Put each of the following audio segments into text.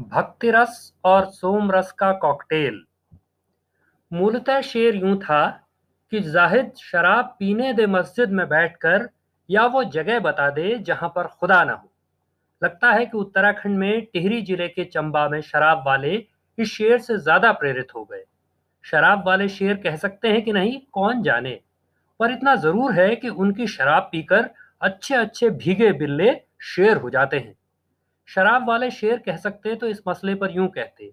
भक्ति रस और सोम रस का कॉकटेल मूलतः शेर यूँ था कि जाहिद शराब पीने दे मस्जिद में बैठकर या वो जगह बता दे जहाँ पर खुदा ना हो। लगता है कि उत्तराखंड में टिहरी ज़िले के चंबा में शराब वाले इस शेर से ज़्यादा प्रेरित हो गए। शराब वाले शेर कह सकते हैं कि नहीं, कौन जाने? पर इतना ज़रूर है कि उनकी शराब पीकर अच्छे अच्छे भीगे बिल्ले शेर हो जाते हैं। शराब वाले शेर कह सकते तो इस मसले पर यूँ कहते,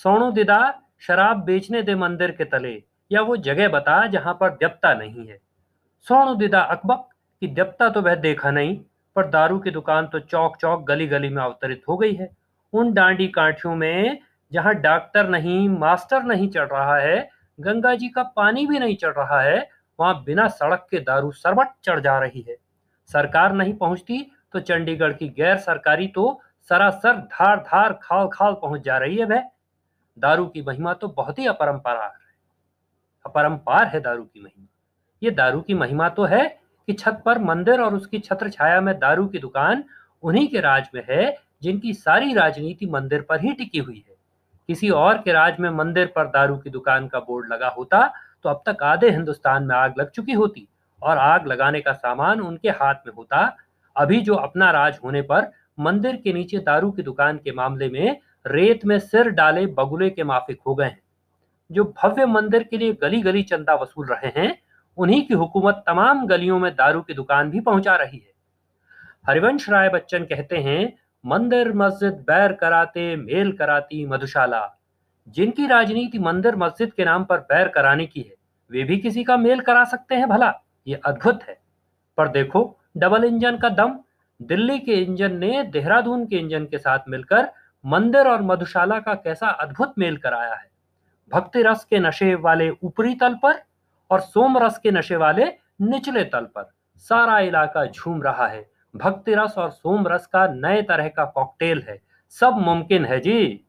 सोनू दिदा, शराब बेचने दे मंदिर के तले, या वो जगह बता जहाँ पर देवता नहीं है। सोनू दिदा अकबक, कि देवता तो वह देखा नहीं, पर दारू की दुकान तो चौक चौक गली गली में अवतरित हो गई है। उन डांडी काठियों में, जहाँ डॉक्टर नहीं, मास्टर नहीं चढ़ रहा है, गंगा जी का पानी भी नहीं चढ़ रहा है, वहाँ बिना सड़क के दारू सरबट चढ़ जा रही है। सरकार नहीं पहुँचती तो चंडीगढ़ की गैर सरकारी तो सरासर धार धार खाल खाल पहुँच जा रही है वह। दारू की महिमा तो बहुत ही अपरंपार है। अपरंपार है दारू की महिमा। ये दारू की महिमा तो है कि छत पर मंदिर और उसकी छत्र छाया में दारू की दुकान उन्हीं के राज में है, जिनकी सारी राजनीति मंदिर पर ही टिकी हुई है। किसी और के राज में मंदिर पर दारू की दुकान का बोर्ड लगा होता तो अब तक आधे हिंदुस्तान में आग लग चुकी होती, और आग लगाने का सामान उनके हाथ में होता। अभी जो अपना राज होने पर मंदिर के नीचे दारू की दुकान के मामले में रेत में सिर डाले बगुले के माफिक हो गए हैं। जो भव्य मंदिर के लिए गली गली चंदा वसूल रहे हैं, उन्हीं की हुकूमत तमाम गलियों में दारू की दुकान भी पहुँचा रही है। हरिवंश राय बच्चन कहते हैं, मंदिर, मस्जिद, बैर कराते, मेल कराती मधुशाला। जिनकी राजनीति मंदिर, मस्जिद के नाम पर बैर कराने की है, वे भी किसी का मेल करा सकते हैं भला। ये अद्भुत है। पर देखो, डबल इंजन का दम दिल्ली के इंजन ने देहरादून के इंजन के साथ मिलकर मंदिर और मधुशाला का कैसा अद्भुत मेल कराया है। भक्ति रस के नशे वाले ऊपरी तल पर और सोम रस के नशे वाले निचले तल पर सारा इलाका झूम रहा है। भक्ति रस और सोम रस का नए तरह का कॉकटेल है। सब मुमकिन है जी।